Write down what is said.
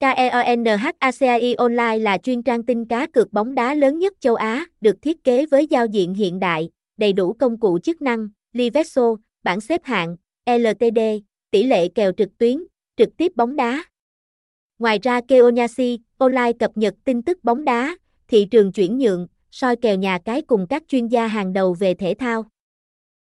KEONHACAI Online là chuyên trang tin cá cược bóng đá lớn nhất châu Á, được thiết kế với giao diện hiện đại, đầy đủ công cụ chức năng, Liveso, bảng xếp hạng, LTD, tỷ lệ kèo trực tuyến, trực tiếp bóng đá. Ngoài ra Keonyasi Online cập nhật tin tức bóng đá, thị trường chuyển nhượng, soi kèo nhà cái cùng các chuyên gia hàng đầu về thể thao.